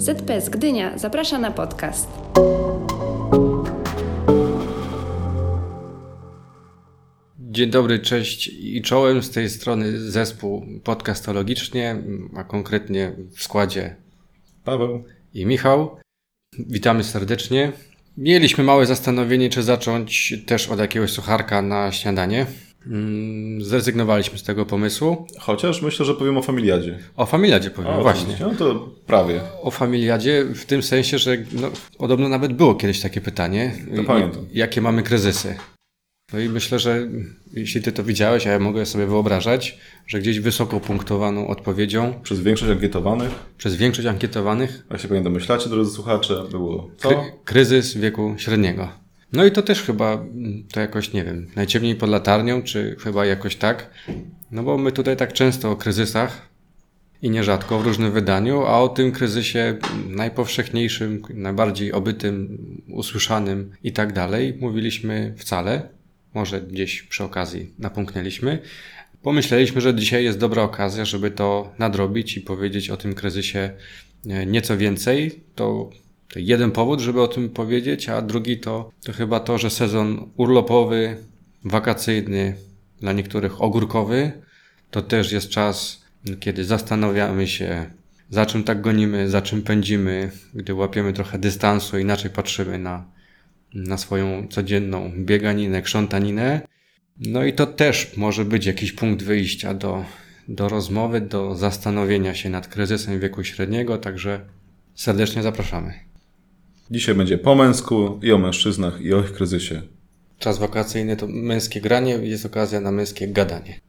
ZPS Gdynia zaprasza na podcast. Dzień dobry, cześć i czołem z tej strony zespół podcastologicznie, a konkretnie w składzie Paweł i Michał. Witamy serdecznie. Mieliśmy małe zastanowienie, czy zacząć też od jakiegoś sucharka na śniadanie. Mm, Zrezygnowaliśmy z tego pomysłu. Chociaż myślę, że powiem o familiadzie. O familiadzie powiem, O, właśnie. oczywiście. No to prawie. O familiadzie w tym sensie, że no, podobno nawet było kiedyś takie pytanie. To pamiętam. Jakie mamy kryzysy? No i myślę, że jeśli ty to widziałeś, a ja mogę sobie wyobrażać, że gdzieś wysoko punktowaną odpowiedzią Przez większość ankietowanych, przez większość ankietowanych jak się pewnie domyślacie, drodzy słuchacze, było co? kry, kryzys wieku średniego. No i to też chyba mm, to jakoś, nie wiem, najciemniej pod latarnią, czy chyba jakoś tak. No bo my tutaj tak często o kryzysach i nierzadko w różnym wydaniu, a o tym kryzysie najpowszechniejszym, najbardziej obytym, usłyszanym i tak dalej mówiliśmy wcale. Może gdzieś przy okazji napomknęliśmy. Pomyśleliśmy, że dzisiaj jest dobra okazja, żeby to nadrobić i powiedzieć o tym kryzysie e, nieco więcej. To, to jeden powód, żeby o tym powiedzieć, a drugi to, to chyba to, że sezon urlopowy, wakacyjny, dla niektórych ogórkowy, to też jest czas, kiedy zastanawiamy się, za czym tak gonimy, za czym pędzimy, gdy łapiemy trochę dystansu, inaczej patrzymy na, na swoją codzienną bieganinę, krzątaninę. No i to też może być jakiś punkt wyjścia do, do rozmowy, do zastanowienia się nad kryzysem wieku średniego, także serdecznie zapraszamy. Dzisiaj będzie po męsku i o mężczyznach i o ich kryzysie. Czas wakacyjny to męskie granie, jest okazja na męskie gadanie.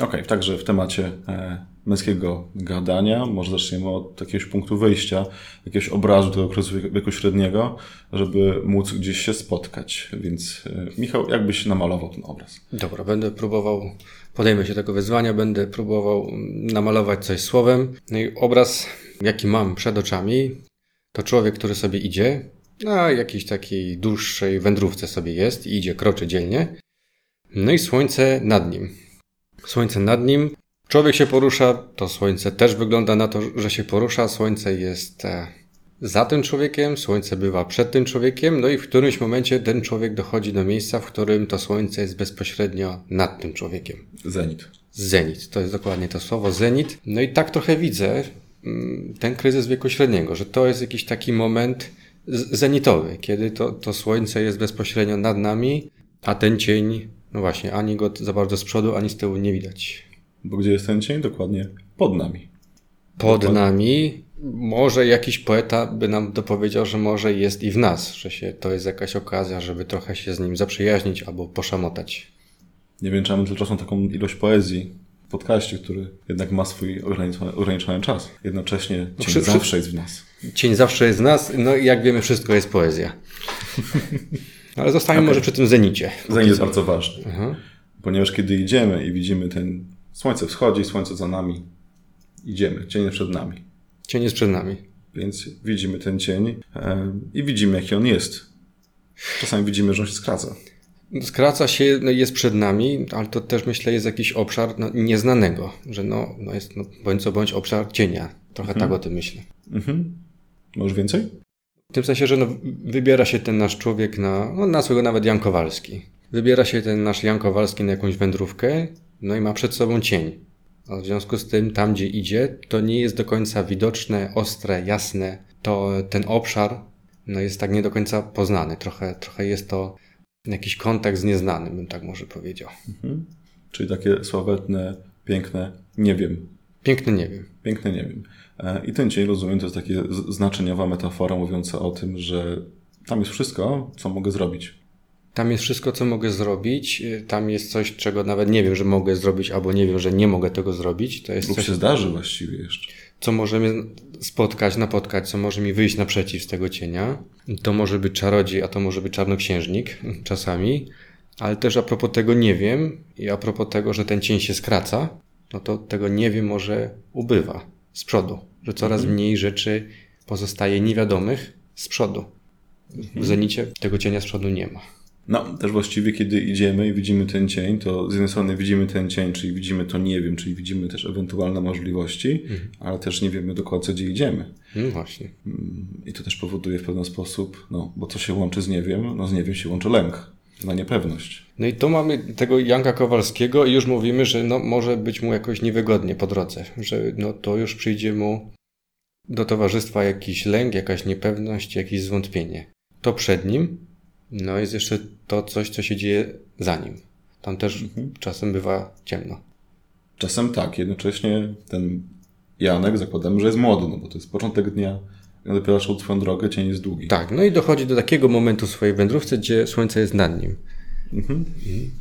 Okej, także w temacie e, męskiego gadania może zaczniemy od jakiegoś punktu wyjścia, jakiegoś obrazu tego kryzysu wieku średniego, żeby móc gdzieś się spotkać. Więc e, Michał, jakbyś namalował ten obraz? Dobra, będę próbował, podejmę się tego wyzwania, będę próbował mm, namalować coś słowem. No i obraz, jaki mam przed oczami, to człowiek, który sobie idzie, na jakiejś takiej dłuższej wędrówce sobie jest i idzie, kroczy dzielnie. No i słońce nad nim. Słońce nad nim. Człowiek się porusza, to słońce też wygląda na to, że się porusza. Słońce jest e, za tym człowiekiem, słońce bywa przed tym człowiekiem, no i w którymś momencie ten człowiek dochodzi do miejsca, w którym to słońce jest bezpośrednio nad tym człowiekiem. Zenit. Zenit, to jest dokładnie to słowo, zenit. No i tak trochę widzę mm, ten kryzys wieku średniego, że to jest jakiś taki moment zenitowy, kiedy to, to słońce jest bezpośrednio nad nami, a ten cień, no właśnie, ani go za bardzo z przodu, ani z tyłu nie widać. Bo gdzie jest ten cień? Dokładnie pod nami. Pod Dokładnie. nami, może jakiś poeta by nam dopowiedział, że może jest i w nas, że się, to jest jakaś okazja, żeby trochę się z nim zaprzyjaźnić albo poszamotać. Nie wieńczamy tymczasem taką ilość poezji podcaście, który jednak ma swój ograniczony, ograniczony czas. Jednocześnie cień przy- przy- zawsze jest w nas. Cień zawsze jest w nas, no i jak wiemy, wszystko jest poezja. Ale zostańmy może przy tym zenicie. Zenit jest bardzo ważny, Aha. ponieważ kiedy idziemy i widzimy ten słońce wschodzi, słońce za nami, idziemy, cień jest przed nami. Cień jest przed nami. Więc widzimy ten cień e, i widzimy, jaki on jest. Czasami widzimy, że on się skraca. Skraca się, no jest przed nami, ale to też myślę jest jakiś obszar no, nieznanego, że no, no jest no, bądź co bądź obszar cienia. Trochę tak o tym myślę. Mhm. Może więcej? W tym sensie, że no, wybiera się ten nasz człowiek na, no nazwę go nawet Jan Kowalski. Wybiera się ten nasz Jan Kowalski na jakąś wędrówkę, no i ma przed sobą cień. A w związku z tym, tam gdzie idzie, to nie jest do końca widoczne, ostre, jasne. To ten obszar, no jest tak nie do końca poznany. Trochę, trochę jest to jakiś kontakt z nieznanym, bym tak może powiedział. Mhm. Czyli takie sławetne, piękne, nie wiem. Piękny nie wiem. Piękne nie wiem. E, I ten cień, rozumiem, to jest taka znaczeniowa metafora mówiąca o tym, że tam jest wszystko, co mogę zrobić. Tam jest wszystko, co mogę zrobić. Y, Tam jest coś, czego nawet nie wiem, że mogę zrobić, albo nie wiem, że nie mogę tego zrobić. To jest Lub coś, się zdarzy właściwie jeszcze. Co może mnie spotkać, napotkać, co może mi wyjść naprzeciw z tego cienia. To może być czarodziej, a to może być czarnoksiężnik czasami. Ale też a propos tego nie wiem i a propos tego, że ten cień się skraca, no to tego nie wiem może ubywa z przodu. Że coraz mniej rzeczy pozostaje niewiadomych z przodu. W zenicie tego cienia z przodu nie ma. No, też właściwie, kiedy idziemy i widzimy ten cień, to z jednej strony widzimy ten cień, czyli widzimy to nie wiem, czyli widzimy też ewentualne możliwości, ale też nie wiemy do końca, gdzie idziemy. No właśnie. I to też powoduje w pewien sposób, no, bo co się łączy z nie wiem? No, z nie wiem się łączy lęk, na niepewność. No i tu mamy tego Janka Kowalskiego i już mówimy, że no, może być mu jakoś niewygodnie po drodze, że no, to już przyjdzie mu do towarzystwa jakiś lęk, jakaś niepewność, jakieś zwątpienie. To przed nim, no jest jeszcze to coś, co się dzieje za nim. Tam też czasem bywa ciemno. Czasem tak, jednocześnie ten Janek zakładamy, że jest młody, no bo to jest początek dnia, on dopiero szedł swoją drogę, cień jest długi. Tak, no i dochodzi do takiego momentu w swojej wędrówce, gdzie słońce jest nad nim.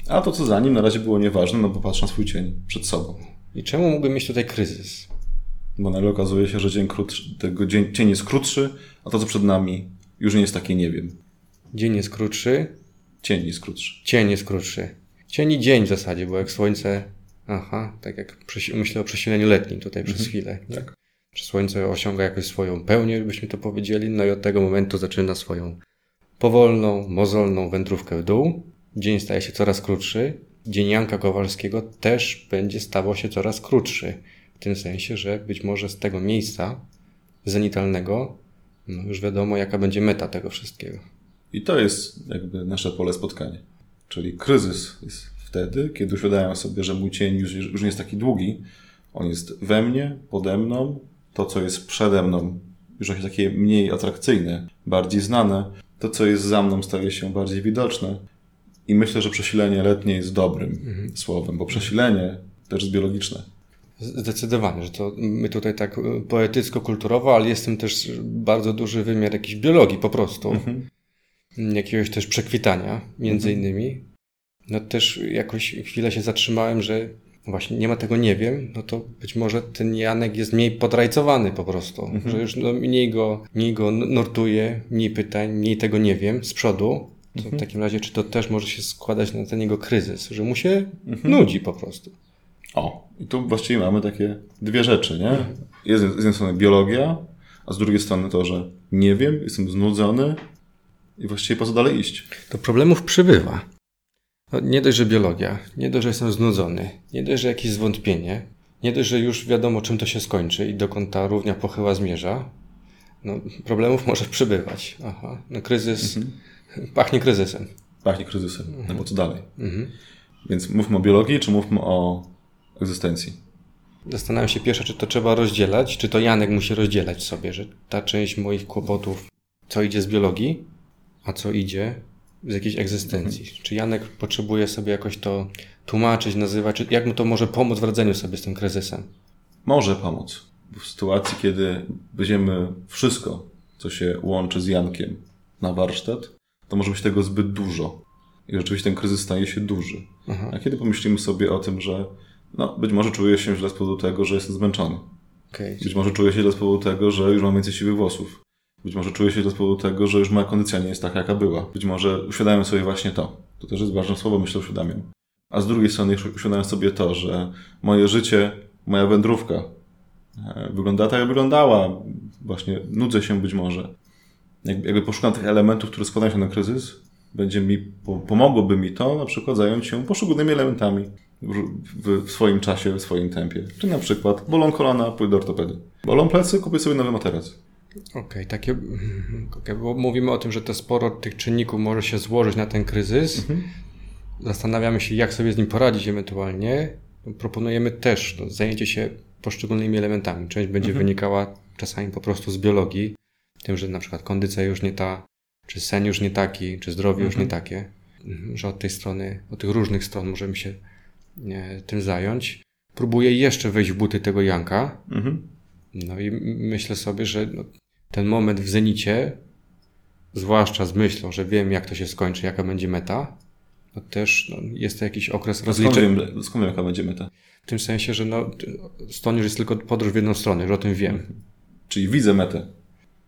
A to, co za nim, na razie było nieważne, no bo patrz na swój cień przed sobą. I czemu mógłby mieć tutaj kryzys? Bo nagle okazuje się, że dzień krótszy, tego dzień, cień jest krótszy, a to, co przed nami, już nie jest takie nie wiem. Dzień jest krótszy, Cień jest krótszy. cień jest krótszy. Cień i dzień w zasadzie, bo jak słońce... Aha, tak jak myślę o przesileniu letnim tutaj przez chwilę. Tak. Że słońce osiąga jakoś swoją pełnię, byśmy to powiedzieli, no i od tego momentu zaczyna swoją powolną, mozolną wędrówkę w dół. Dzień staje się coraz krótszy. Dzień Janka Kowalskiego też będzie stawał się coraz krótszy. W tym sensie, że być może z tego miejsca zenitalnego no już wiadomo, jaka będzie meta tego wszystkiego. I to jest jakby nasze pole spotkania. Czyli kryzys jest wtedy, kiedy uświadamiam sobie, że mój cień już, już nie jest taki długi. On jest we mnie, pode mną. To, co jest przede mną, już jest takie mniej atrakcyjne, bardziej znane. To, co jest za mną, staje się bardziej widoczne. I myślę, że przesilenie letnie jest dobrym słowem, bo przesilenie też jest biologiczne. Zdecydowanie, że to my tutaj tak poetycko-kulturowo, ale jest tym też bardzo duży wymiar jakiejś biologii po prostu. Jakiegoś też przekwitania, między innymi. No też jakoś chwilę się zatrzymałem, że właśnie nie ma tego nie wiem, no to być może ten Janek jest mniej podrajcowany po prostu, że już no, mniej, go, mniej go nurtuje, mniej pytań, mniej tego nie wiem z przodu. To w takim razie, czy to też może się składać na ten jego kryzys, że mu się nudzi po prostu. O, i tu właściwie mamy takie dwie rzeczy, nie? Jest z jednej strony biologia, a z drugiej strony to, że nie wiem, jestem znudzony i właściwie po co dalej iść. to problemów przybywa. No, nie dość, że biologia, nie dość, że jestem znudzony, nie dość, że jakieś zwątpienie, nie dość, że już wiadomo, czym to się skończy i dokąd ta równia pochyła zmierza, no, problemów może przybywać. Aha, no kryzys pachnie kryzysem. Pachnie kryzysem, no bo co dalej? Więc mówmy o biologii, czy mówmy o egzystencji? Zastanawiam się pierwsze, czy to trzeba rozdzielać, czy to Janek musi rozdzielać sobie, że ta część moich kłopotów, co idzie z biologii, a co idzie z jakiejś egzystencji. Czy Janek potrzebuje sobie jakoś to tłumaczyć, nazywać, czy jak mu to może pomóc w radzeniu sobie z tym kryzysem? Może pomóc. W sytuacji, kiedy weźmiemy wszystko, co się łączy z Jankiem na warsztat, to może być tego zbyt dużo. I rzeczywiście ten kryzys staje się duży. A kiedy pomyślimy sobie o tym, że no, być może czuję się źle z powodu tego, że jestem zmęczony. Okej. Być może czuję się źle z powodu tego, że już mam więcej siwych włosów. Być może czuję się źle z powodu tego, że już moja kondycja nie jest taka, jaka była. Być może uświadamiam sobie właśnie to. To też jest ważne słowo, myślę, uświadamiam. A z drugiej strony uświadamiam sobie to, że moje życie, moja wędrówka e, wygląda tak, jak wyglądała. Właśnie nudzę się być może. Jakby, poszukam tych elementów, które składają się na kryzys, będzie mi, po, pomogłoby mi to na przykład zająć się poszczególnymi elementami w swoim czasie, w swoim tempie. Czy na przykład bolą kolana, pójdę do ortopedy. Bolą plecy, kupię sobie nowy materac. Okej, takie, okej, bo mówimy o tym, że to sporo tych czynników może się złożyć na ten kryzys. Zastanawiamy się, jak sobie z nim poradzić ewentualnie. Proponujemy też no, zajęcie się poszczególnymi elementami. Część będzie wynikała czasami po prostu z biologii, tym, że na przykład kondycja już nie ta, czy sen już nie taki, czy zdrowie już nie takie, Mhm, że od tej strony, od tych różnych stron możemy się e, tym zająć. Próbuję jeszcze wejść w buty tego Janka, Mhm. no i myślę sobie, że no, ten moment w zenicie, zwłaszcza z myślą, że wiem, jak to się skończy, jaka będzie meta, no też no, jest to jakiś okres Skąd rozliczeń. wiem, skąd wiem, jaka będzie meta? W tym sensie, że no, stąd już jest tylko podróż w jedną stronę, że o tym wiem. Czyli widzę metę.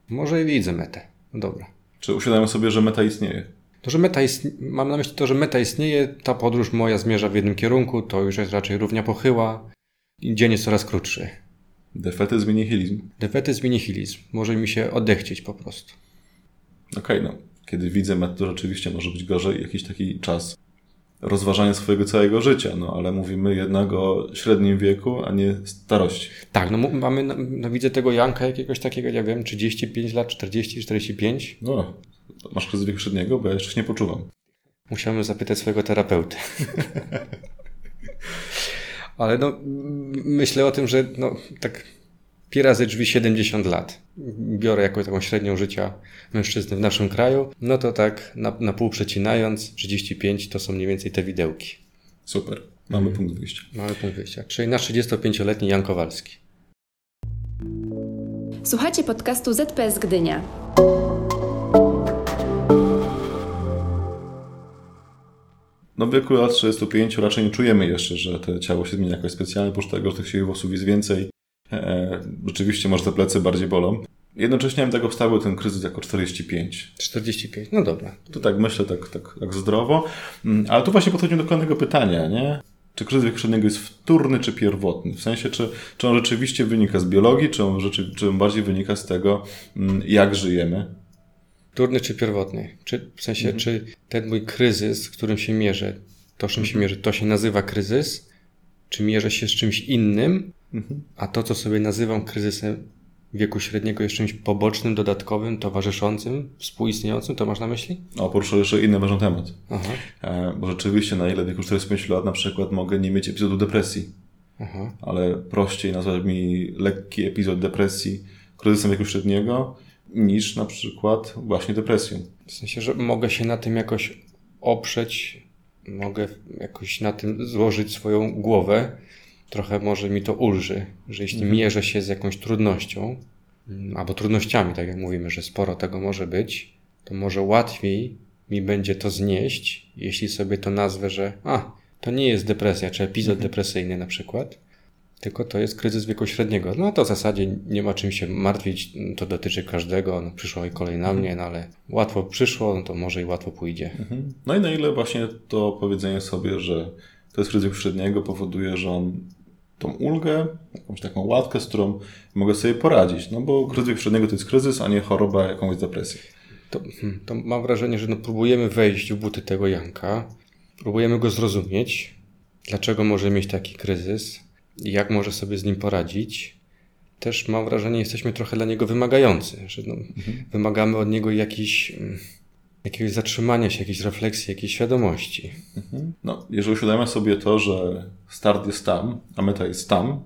Może i widzę metę. No dobra. Czy uświadamiam sobie, że meta istnieje? To, że meta ist... Mam na myśli to, że meta istnieje, ta podróż moja zmierza w jednym kierunku, to już jest raczej równia pochyła i dzień jest coraz krótszy. Defetyzm zmieni nihilizm. Defetyzm i nihilizm. Może mi się odechcieć po prostu. Okej, no. kiedy widzę metod, to rzeczywiście może być gorzej, jakiś taki czas rozważania swojego całego życia, no ale mówimy jednak o średnim wieku, a nie starości. Tak, no mamy, no, no widzę tego Janka jakiegoś takiego, ja wiem, 35 lat, 40, 45. No, masz kryzys wieku średniego, bo ja jeszcze się nie poczuwam. Musiałem zapytać swojego terapeuty. Ale no, myślę o tym, że no, tak pi razy drzwi 70 lat. Biorę jakąś taką średnią życia mężczyzny w naszym kraju, no to tak na, na pół przecinając, 35 to są mniej więcej te widełki. Super, mamy punkt wyjścia. Mamy punkt wyjścia, czyli nasz 35-letni Jan Kowalski. Słuchacie podcastu ZPS Gdynia. No w wieku lat 35 raczej nie czujemy jeszcze, że to ciało się zmienia jakoś specjalnie, oprócz tego, że tych siwych włosów jest więcej. E, rzeczywiście może te plecy bardziej bolą. Jednocześnie bym tego wstawił ten kryzys jako 45. 45, no dobra. To tak myślę, tak, tak, tak zdrowo. Mm, Ale tu właśnie podchodzimy do kolejnego pytania, nie? Czy kryzys wieku średniego jest wtórny czy pierwotny? W sensie, czy, czy on rzeczywiście wynika z biologii, czy on, rzeczy, czy on bardziej wynika z tego, mm, jak żyjemy? Wtórny czy pierwotny? Czy, w sensie, czy ten mój kryzys, z którym się mierzę, to, z czym się mierzę, to się nazywa kryzys? Czy mierzę się z czymś innym? A to, co sobie nazywam kryzysem wieku średniego, jest czymś pobocznym, dodatkowym, towarzyszącym, współistniejącym? To masz na myśli? O, poruszył jeszcze inny ważny temat. Aha, E, Bo rzeczywiście na ile w wieku 45 lat na przykład mogę nie mieć epizodu depresji, aha. ale prościej nazwać mi lekki epizod depresji kryzysem wieku średniego niż na przykład właśnie depresją. W sensie, że mogę się na tym jakoś oprzeć, mogę jakoś na tym złożyć swoją głowę. Trochę może mi to ulży, że jeśli mierzę się z jakąś trudnością, mm, albo trudnościami, tak jak mówimy, że sporo tego może być, to może łatwiej mi będzie to znieść, jeśli sobie to nazwę, że a, to nie jest depresja, czy epizod depresyjny na przykład, tylko to jest kryzys wieku średniego. No to w zasadzie nie ma czym się martwić, to dotyczy każdego, no przyszło i kolej na mnie, no ale łatwo przyszło, no to może i łatwo pójdzie. Mhm. No i na ile właśnie to powiedzenie sobie, że to jest kryzys wieku średniego powoduje, że on tą ulgę, jakąś taką łatkę, z którą mogę sobie poradzić. No bo kryzys wieku średniego to jest kryzys, a nie choroba, jaką jest depresja. To, hmm, to mam wrażenie, że no próbujemy wejść w buty tego Janka, próbujemy go zrozumieć, dlaczego może mieć taki kryzys, jak może sobie z nim poradzić. Też mam wrażenie, jesteśmy trochę dla niego wymagający, że no, wymagamy od niego jakiś, mm, jakiegoś zatrzymania się, jakiejś refleksji, jakiejś świadomości. No, jeżeli uświadamia sobie to, że start jest tam, a meta jest tam,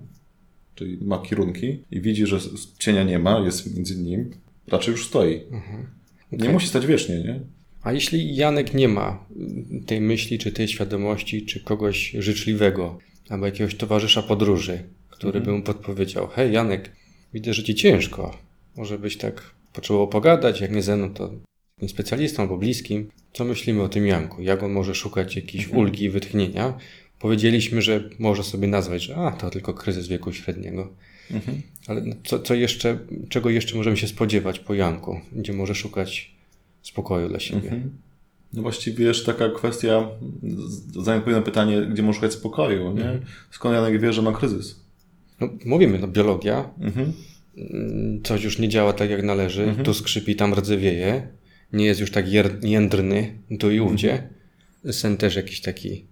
czyli ma kierunki i widzi, że cienia nie ma, jest między nim, raczej już stoi. Nie Okej. musi stać wiecznie, nie? A jeśli Janek nie ma tej myśli, czy tej świadomości, czy kogoś życzliwego, albo jakiegoś towarzysza podróży, który by mu podpowiedział: Hej, Janek, widzę, że ci ciężko. Może byś tak potrzebował pogadać, jak nie ze mną, to specjalistą albo bliskim. Co myślimy o tym Janku? Jak on może szukać jakiejś ulgi i wytchnienia? Powiedzieliśmy, że może sobie nazwać, że a, to tylko kryzys wieku średniego. Ale no, co, co jeszcze, czego jeszcze możemy się spodziewać po Janku, gdzie może szukać spokoju dla siebie? No właściwie jeszcze taka kwestia, zanim odpowiem na pytanie, gdzie może szukać spokoju, nie? Skąd Janek wie, że ma kryzys? No, mówimy, no biologia, Mhm. mm, coś już nie działa tak jak należy, tu skrzypi, tam rdzewieje, nie jest już tak jędrny tu i ówdzie. Sen też jakiś taki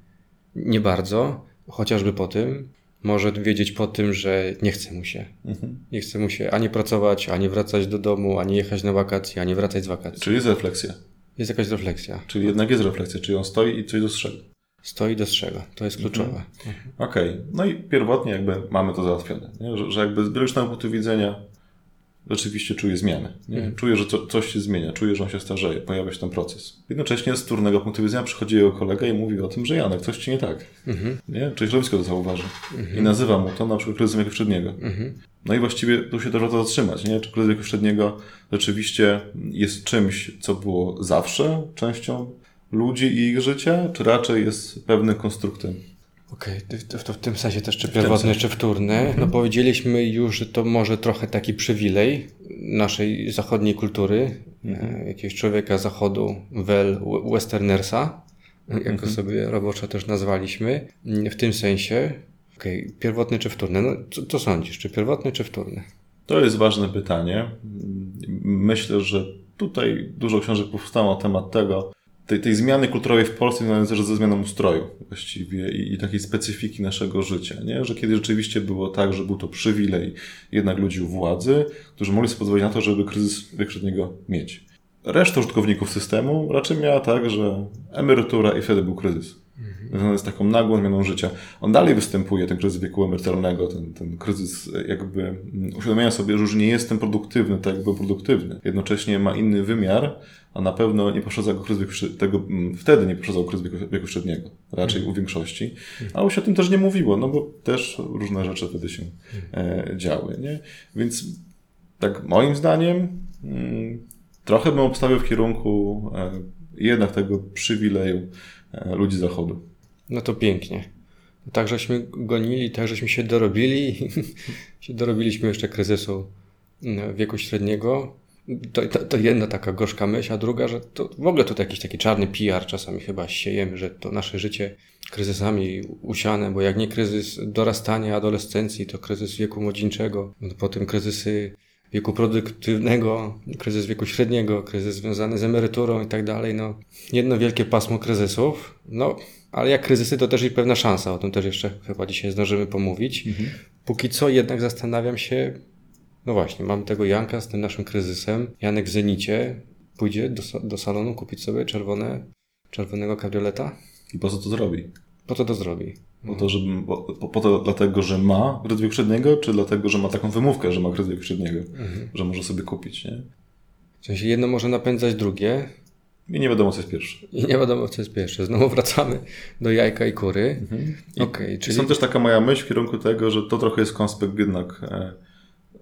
nie bardzo, chociażby po tym. Może wiedzieć po tym, że nie chce mu się. Nie chce mu się ani pracować, ani wracać do domu, ani jechać na wakacje, ani wracać z wakacji. Czyli jest refleksja. Jest jakaś refleksja. Czyli jednak jest refleksja, czyli on stoi i coś dostrzega. Stoi, dostrzega. To jest kluczowe. Okej, no i pierwotnie jakby mamy to załatwione, nie? Że, że jakby z biologicznego punktu widzenia rzeczywiście czuję zmiany. Nie? Czuję, że co, coś się zmienia, czuję, że on się starzeje, pojawia się ten proces. Jednocześnie z wtórnego punktu widzenia przychodzi jego kolega i mówi o tym, że Janek, coś ci nie tak. Nie? Czyli środowisko to zauważy. I nazywa mu to na przykład kryzysem wieku średniego. No i właściwie tu się też warto zatrzymać, nie? Czy kryzys wieku średniego rzeczywiście jest czymś, co było zawsze częścią ludzi i ich życia, czy raczej jest pewnym konstruktem? Okej, to, to w tym sensie też czy pierwotny, czy wtórny. No powiedzieliśmy już, że to może trochę taki przywilej naszej zachodniej kultury, e, jakiegoś człowieka zachodu, wel westernersa, jak go sobie roboczo też nazwaliśmy. W tym sensie, okej, pierwotny czy wtórny. No, co, co sądzisz, czy pierwotny, czy wtórny? To jest ważne pytanie. Myślę, że tutaj dużo książek powstało na temat tego, tej, tej zmiany kulturowej w Polsce związanej też ze zmianą ustroju właściwie i, i takiej specyfiki naszego życia, nie? że kiedy rzeczywiście było tak, że był to przywilej jednak ludzi u władzy, którzy mogli sobie pozwolić na to, żeby kryzys wieku średniego mieć. Reszta użytkowników systemu raczej miała tak, że emerytura i wtedy był kryzys. Związany z taką nagłą zmianą życia. On dalej występuje, ten kryzys wieku emerytalnego, ten, ten kryzys jakby mm, uświadamiania sobie, że już nie jestem produktywny tak jak był produktywny. Jednocześnie ma inny wymiar, a na pewno nie poprzedza go kryzys wieku, tego, mm, wtedy nie poprzedzał kryzys wieku, wieku średniego. Raczej u większości. A się o tym też nie mówiło, no bo też różne rzeczy wtedy się e, działy, nie? Więc tak moim zdaniem mm, trochę bym obstawiał w kierunku e, jednak tego przywileju e, ludzi zachodu. No to pięknie. Tak żeśmy gonili, tak żeśmy się dorobili. się dorobiliśmy jeszcze kryzysu mm, wieku średniego. To, to, to jedna taka gorzka myśl, a druga, że to w ogóle tutaj jakiś taki czarny PR czasami chyba siejemy, że to nasze życie kryzysami usiane, bo jak nie kryzys dorastania, adolescencji, to kryzys wieku młodzieńczego, no potem kryzysy wieku produktywnego, kryzys wieku średniego, kryzys związany z emeryturą i tak dalej. No, jedno wielkie pasmo kryzysów. No, ale jak kryzysy, to też i pewna szansa. O tym też jeszcze chyba dzisiaj zdążymy pomówić. Póki co jednak zastanawiam się, no właśnie, mam tego Janka z tym naszym kryzysem. Janek w Zenicie pójdzie do, do salonu kupić sobie czerwone, czerwonego kabrioleta. I po co to zrobi? Po co to zrobi? Po to, żeby, po, po, to dlatego, że ma wieku średniego, czy dlatego, że ma taką wymówkę, że ma wieku średniego, że może sobie kupić, nie? W sensie jedno może napędzać drugie I nie wiadomo, co jest pierwsze. i nie wiadomo, co jest pierwsze. Znowu wracamy do jajka i kury. Okej, Czyli czyli... są też taka moja myśl w kierunku tego, że to trochę jest konspekt jednak e,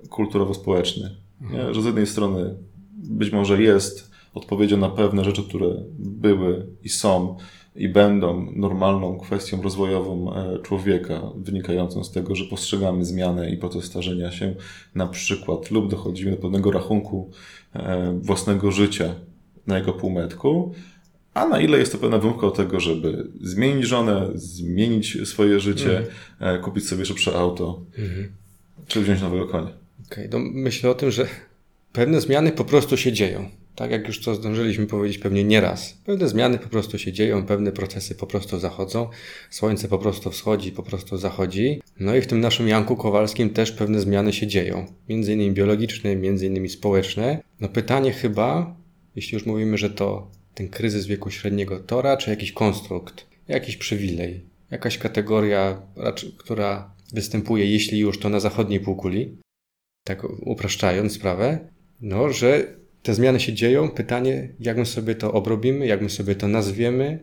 kulturowo-społeczny. Nie? Że z jednej strony być może jest odpowiedzią na pewne rzeczy, które były i są i będą normalną kwestią rozwojową e, człowieka, wynikającą z tego, że postrzegamy zmianę i proces starzenia się na przykład lub dochodzimy do pewnego rachunku e, własnego życia na jego półmetku, a na ile jest to pewna wymówka do tego, żeby zmienić żonę, zmienić swoje życie, e, kupić sobie szybsze auto, czy wziąć nowego konia. Okej, no myślę o tym, że pewne zmiany po prostu się dzieją. Tak jak już to zdążyliśmy powiedzieć pewnie nieraz. Pewne zmiany po prostu się dzieją, pewne procesy po prostu zachodzą. Słońce po prostu wschodzi, po prostu zachodzi. No i w tym naszym Janku Kowalskim też pewne zmiany się dzieją. Między innymi biologiczne, między innymi społeczne. No pytanie chyba, jeśli już mówimy, że to ten kryzys wieku średniego, to raczej jakiś konstrukt, jakiś przywilej, jakaś kategoria, raczej, która występuje, jeśli już, to na zachodniej półkuli tak upraszczając sprawę, no, że te zmiany się dzieją. Pytanie, jak my sobie to obrobimy, jak my sobie to nazwiemy,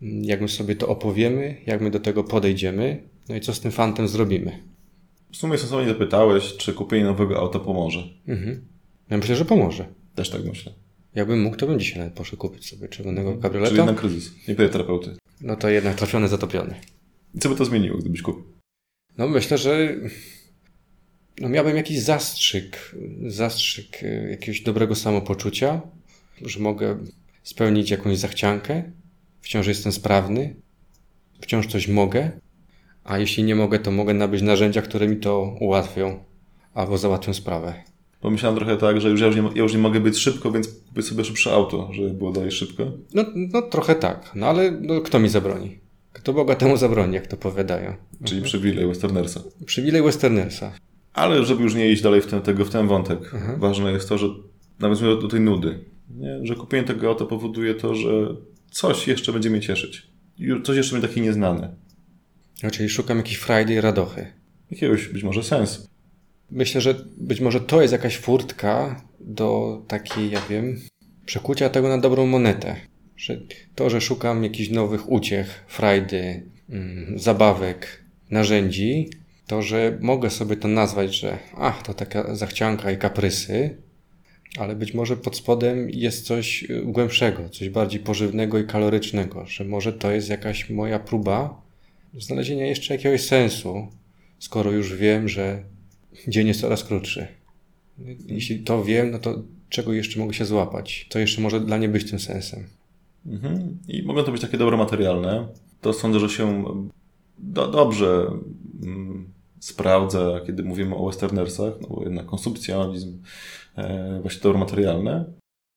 jak my sobie to opowiemy, jak my do tego podejdziemy, no i co z tym fantem zrobimy. W sumie sensownie zapytałeś, czy kupienie nowego auta pomoże. Mhm. Ja myślę, że pomoże. Też tak myślę. Jakbym mógł, to bym dzisiaj nawet poszedł kupić sobie czerwonego Czyli kabrioleta. jednak kryzys, nie pytaj terapeuty. No to jednak trafiony, zatopiony. I co by to zmieniło, gdybyś kupił? No myślę, że no miałbym jakiś zastrzyk, zastrzyk y, jakiegoś dobrego samopoczucia, że mogę spełnić jakąś zachciankę, wciąż jestem sprawny, wciąż coś mogę, a jeśli nie mogę, to mogę nabyć narzędzia, które mi to ułatwią albo załatwią sprawę. Pomyślałem trochę tak, że już ja, już nie, ja już nie mogę być szybko, więc kupię sobie szybsze auto, żeby było dalej szybko. No, no trochę tak, no ale no, kto mi zabroni? Kto Boga temu zabroni, jak to powiadają. Czyli przywilej Westernersa. Przywilej Westernersa. Ale żeby już nie iść dalej w ten, tego, w ten wątek, ważne jest to, że nawiązując do tej nudy, nie? że kupienie tego auta powoduje to, że coś jeszcze będzie mnie cieszyć. Coś jeszcze będzie takie nieznane. No, czyli szukam jakiejś frajdy i radochy. Jakiegoś być może sensu. Myślę, że być może to jest jakaś furtka do takiej, ja wiem, przekucia tego na dobrą monetę. Że to, że szukam jakichś nowych uciech, frajdy, mm, zabawek, narzędzi, to, że mogę sobie to nazwać, że ach, to taka zachcianka i kaprysy, ale być może pod spodem jest coś y, głębszego, coś bardziej pożywnego i kalorycznego, że może to jest jakaś moja próba znalezienia jeszcze jakiegoś sensu, skoro już wiem, że dzień jest coraz krótszy. Jeśli to wiem, no to czego jeszcze mogę się złapać? Co jeszcze może dla mnie być tym sensem? Mhm. I mogą to być takie dobre materialne. To sądzę, że się do, dobrze mm, sprawdza, kiedy mówimy o westernersach, no bo jednak konsumpcjonalizm, e, właśnie dobro materialne.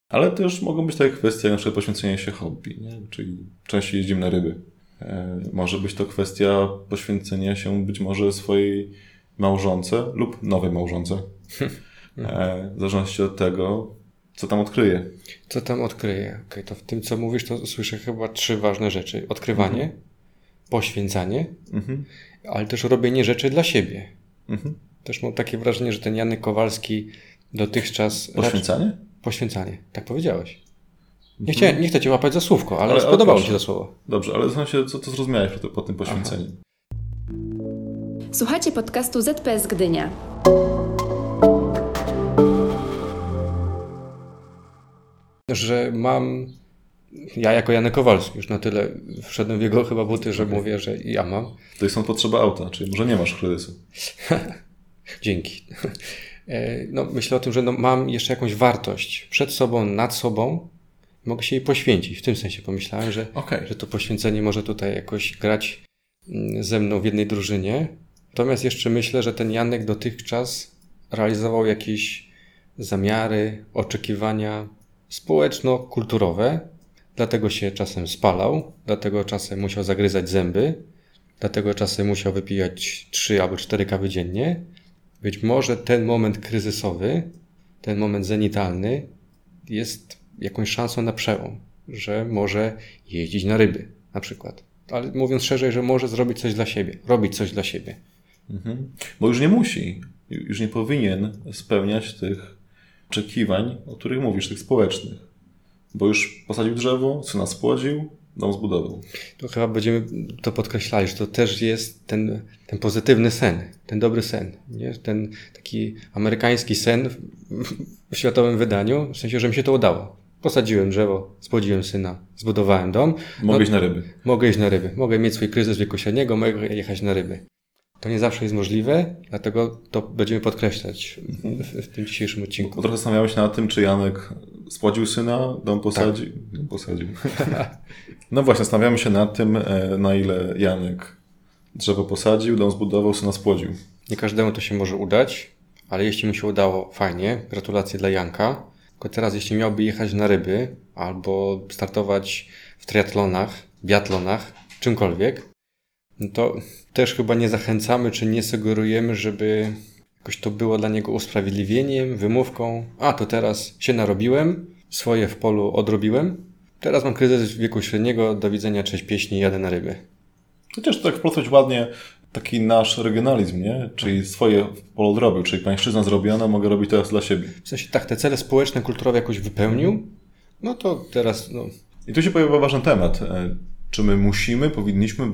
Ale też mogą być takie kwestie, na przykład poświęcenie się hobby, nie? czyli częściej jeździmy na ryby. E, może być to kwestia poświęcenia się być może swojej małżonce lub nowej małżonce. E, w zależności od tego, co tam odkryje. Co tam odkryje? Okay, to w tym, co mówisz, to słyszę chyba trzy ważne rzeczy. Odkrywanie, mhm. poświęcanie, mhm. ale też robienie rzeczy dla siebie. Mhm. Też mam takie wrażenie, że ten Janek Kowalski dotychczas... Poświęcanie? Raczej... Poświęcanie, tak powiedziałeś. Nie, chciałem, nie chcę cię łapać za słówko, ale, ale spodobało mi się to słowo. Dobrze, ale zastanawiam się, co to zrozumiałeś po, po tym poświęceniu. Słuchajcie podcastu ZPS Gdynia. Że mam, ja jako Janek Kowalski już na tyle wszedłem w jego chyba buty, że okay. mówię, że ja mam. To jest on potrzeba auta, czyli może nie masz kryzysu. Dzięki. E, no, myślę o tym, że no, mam jeszcze jakąś wartość przed sobą, nad sobą, mogę się jej poświęcić. W tym sensie pomyślałem, że, okay. że to poświęcenie może tutaj jakoś grać mm, ze mną w jednej drużynie. Natomiast jeszcze myślę, że ten Janek dotychczas realizował jakieś zamiary, oczekiwania społeczno-kulturowe, dlatego się czasem spalał, dlatego czasem musiał zagryzać zęby, dlatego czasem musiał wypijać trzy albo cztery kawy dziennie. Być może ten moment kryzysowy, ten moment zenitalny jest jakąś szansą na przełom, że może jeździć na ryby na przykład. Ale mówiąc szerzej, że może zrobić coś dla siebie, robić coś dla siebie. Mhm. Bo już nie musi, już nie powinien spełniać tych oczekiwań, o których mówisz, tych społecznych. Bo już posadził drzewo, syna spłodził, dom zbudował. To chyba będziemy to podkreślali, że to też jest ten, ten pozytywny sen, ten dobry sen. Nie? Ten taki amerykański sen w, światowym wydaniu, w sensie, że mi się to udało. Posadziłem drzewo, spłodziłem syna, zbudowałem dom. Mogę no, iść na ryby. Mogę iść na ryby. Mogę mieć swój kryzys wieku średniego, mogę jechać na ryby. To nie zawsze jest możliwe, dlatego to będziemy podkreślać w, w tym dzisiejszym odcinku. trochę zastanawiałem się nad tym, czy Janek spłodził syna, dom posadził. Tak. Dom posadził. no właśnie, zastanawiamy się nad tym, e, na ile Janek drzewo posadził, dom zbudował, syna spłodził. Nie każdemu to się może udać, ale jeśli mu się udało, fajnie. Gratulacje dla Janka. Tylko teraz, jeśli miałby jechać na ryby albo startować w triatlonach, biatlonach, czymkolwiek, to też chyba nie zachęcamy czy nie sugerujemy, żeby jakoś to było dla niego usprawiedliwieniem, wymówką. A, to teraz się narobiłem, swoje w polu odrobiłem, teraz mam kryzys wieku średniego, do widzenia, cześć pieśni, jadę na ryby. Chociaż tak wprowadzić ładnie taki nasz regionalizm, nie? Czyli swoje polu odrobił, czyli pańszczyzna zrobiona, mogę robić teraz dla siebie. W sensie tak, te cele społeczne, kulturowe jakoś wypełnił, no to teraz... No. I tu się pojawia ważny temat. Czy my musimy, powinniśmy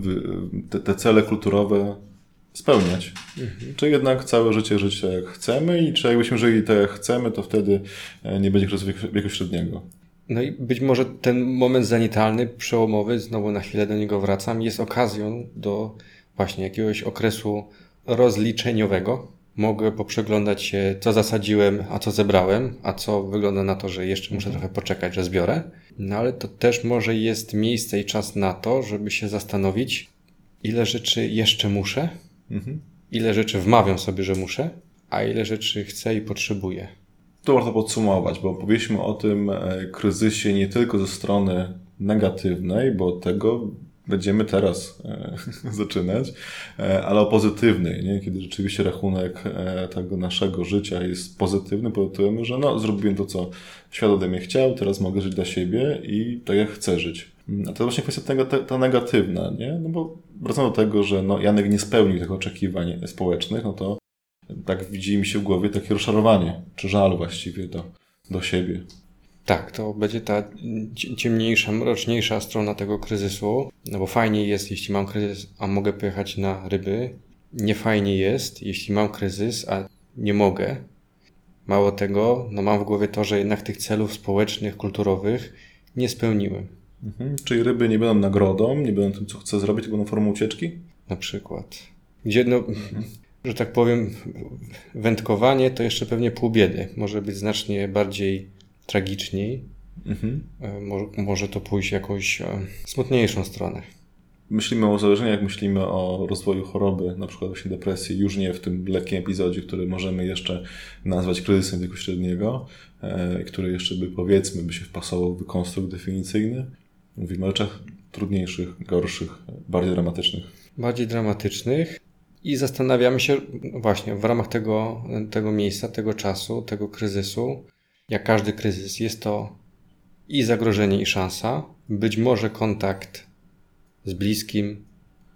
te, te cele kulturowe spełniać? Mhm. Czy jednak całe życie żyć tak jak chcemy i czy jakbyśmy żyli tak jak chcemy, to wtedy e, nie będzie kryzysu wieku średniego? No i być może ten moment zanitalny, przełomowy, znowu na chwilę do niego wracam, jest okazją do właśnie jakiegoś okresu rozliczeniowego. Mogę poprzeglądać się, co zasadziłem, a co zebrałem, a co wygląda na to, że jeszcze muszę trochę poczekać, że zbiorę. No ale to też może jest miejsce i czas na to, żeby się zastanowić, ile rzeczy jeszcze muszę, mhm. ile rzeczy wmawiam sobie, że muszę, a ile rzeczy chcę i potrzebuję. To warto podsumować, bo powiedzieliśmy o tym e, kryzysie nie tylko ze strony negatywnej, bo tego będziemy teraz e, zaczynać, e, ale o pozytywnej, nie? kiedy rzeczywiście rachunek e, tego naszego życia jest pozytywny, powodujemy, że no, zrobiłem to, co świat ode mnie chciał, teraz mogę żyć dla siebie i tak jak chcę żyć. A to właśnie kwestia ta negatywna, nie? No bo wracam do tego, że no, Janek nie spełnił tych oczekiwań społecznych, no to tak widzi mi się w głowie takie rozczarowanie, czy żal właściwie do, do siebie. Tak, to będzie ta ciemniejsza, mroczniejsza strona tego kryzysu, no bo fajnie jest, jeśli mam kryzys, a mogę pojechać na ryby. Nie fajnie jest, jeśli mam kryzys, a nie mogę. Mało tego, no mam w głowie to, że jednak tych celów społecznych, kulturowych nie spełniłem. Mhm. Czyli ryby nie będą nagrodą, nie będą tym, co chcę zrobić, tylko będą formą ucieczki? Na przykład. Gdzie, no, mhm. że tak powiem, wędkowanie to jeszcze pewnie pół biedy. Może być znacznie bardziej tragiczniej, mhm. E, może, może to pójść jakąś e, smutniejszą stronę. myślimy o uzależnieniach, myślimy o rozwoju choroby, na przykład właśnie depresji, już nie w tym lekkim epizodzie, który możemy jeszcze nazwać kryzysem wieku średniego, e, który jeszcze by powiedzmy by się wpasował w konstrukt definicyjny. Mówimy o rzeczach trudniejszych, gorszych, bardziej dramatycznych. Bardziej dramatycznych i zastanawiamy się właśnie w ramach tego, tego miejsca, tego czasu, tego kryzysu, jak każdy kryzys, jest to i zagrożenie, i szansa. Być może kontakt z bliskim,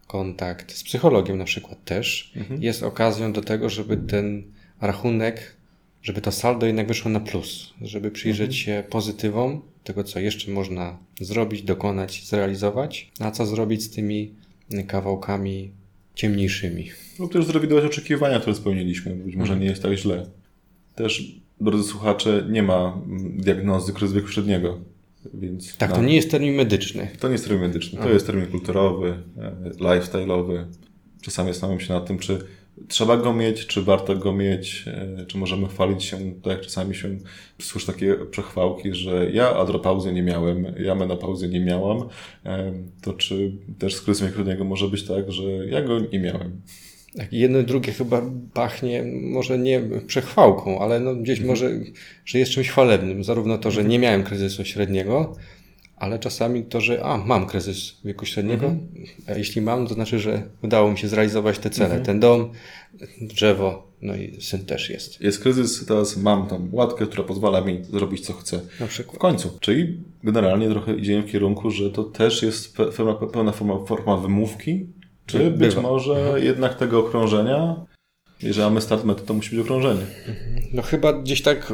kontakt z psychologiem na przykład też Mhm. jest okazją do tego, żeby ten rachunek, żeby to saldo jednak wyszło na plus, żeby przyjrzeć się pozytywom tego, co jeszcze można zrobić, dokonać, zrealizować, a co zrobić z tymi kawałkami ciemniejszymi. Lub też zrewidować oczekiwania, które spełniliśmy. Być może nie jest tak źle. Też, drodzy słuchacze, nie ma diagnozy kryzysu wieku średniego. Więc Tak, na- to nie jest termin medyczny. To nie jest termin medyczny, to jest termin kulturowy, e, lifestyle'owy. Czasami zastanawiam się nad tym, czy trzeba go mieć, czy warto go mieć, e, czy możemy chwalić się, tak jak czasami się słyszy takie przechwałki, że ja adropauzy nie miałem, ja menopauzy nie miałam, e, to czy też z kryzysem średniego może być tak, że ja go nie miałem. Tak, jedno i drugie chyba pachnie może nie przechwałką, ale no gdzieś może, że jest czymś chwalebnym. Zarówno to, że nie miałem kryzysu średniego, ale czasami to, że a, mam kryzys wieku średniego, a jeśli mam, to znaczy, że udało mi się zrealizować te cele. Ten dom, drzewo, no i syn też jest. Jest kryzys, teraz mam tam łatkę, która pozwala mi zrobić co chcę. Na W przykład. końcu. Czyli generalnie trochę idziemy w kierunku, że to też jest pe- pełna, pełna forma, forma wymówki, czy Bywa. być może jednak tego okrążenia. Jeżeli mamy start mety, to musi być okrążenie. No chyba gdzieś tak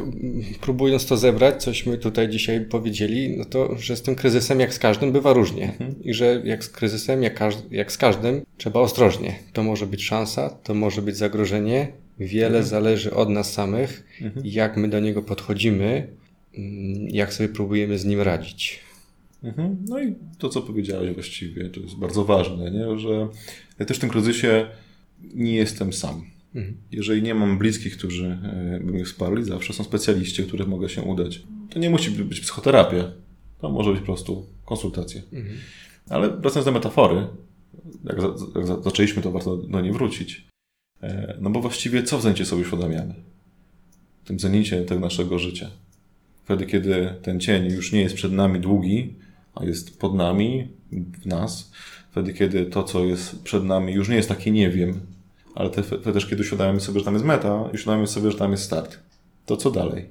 próbując to zebrać, cośmy tutaj dzisiaj powiedzieli, no to, że z tym kryzysem jak z każdym bywa różnie. I że jak z kryzysem, jak, jak z każdym, trzeba ostrożnie. To może być szansa, to może być zagrożenie. Wiele zależy od nas samych, jak my do niego podchodzimy, mm, jak sobie próbujemy z nim radzić. Mhm. No i to, co powiedziałeś właściwie, to jest bardzo ważne, nie? że ja też w tym kryzysie nie jestem sam. Jeżeli nie mam bliskich, którzy e, by mnie wsparli, zawsze są specjaliści, których mogę się udać. To nie musi być psychoterapia. To może być po prostu konsultacja. Ale wracając do metafory, jak, za, jak za, zaczęliśmy, to warto do niej wrócić. E, No bo właściwie co w zenicie sobie uświadamiamy? W tym zenicie tego naszego życia. Wtedy, kiedy ten cień już nie jest przed nami długi, jest pod nami, w nas. Wtedy, kiedy to, co jest przed nami, już nie jest takie nie wiem, ale te, wtedy też, kiedy uświadamiamy sobie, że tam jest meta, i uświadamiamy sobie, że tam jest start. To co dalej?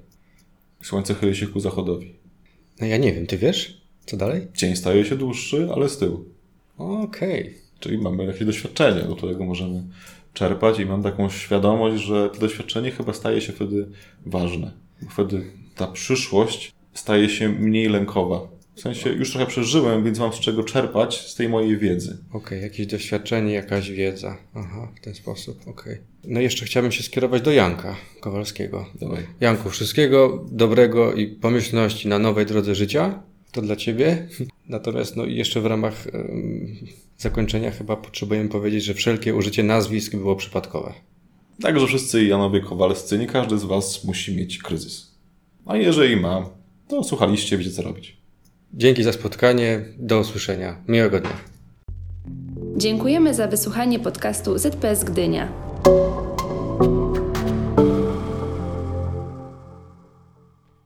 Słońce chyli się ku zachodowi. No ja nie wiem, ty wiesz? Co dalej? Cień staje się dłuższy, ale z tyłu. Okej. Czyli mamy jakieś doświadczenie, do którego możemy czerpać i mam taką świadomość, że to doświadczenie chyba staje się wtedy ważne. Wtedy ta przyszłość staje się mniej lękowa. W sensie już trochę przeżyłem, więc mam z czego czerpać z tej mojej wiedzy. Okej, jakieś doświadczenie, jakaś wiedza. Aha, w ten sposób, okej. No i jeszcze chciałbym się skierować do Janka Kowalskiego. Dawaj. Janku, wszystkiego dobrego i pomyślności na nowej drodze życia. To dla Ciebie. Natomiast no jeszcze w ramach em, zakończenia chyba potrzebujemy powiedzieć, że wszelkie użycie nazwisk było przypadkowe. Także wszyscy Janowie Kowalscy, nie każdy z Was musi mieć kryzys. A jeżeli ma, to słuchaliście, wiecie co robić. Dzięki za spotkanie. Do usłyszenia. Miłego dnia. Dziękujemy za wysłuchanie podcastu ZPS Gdynia.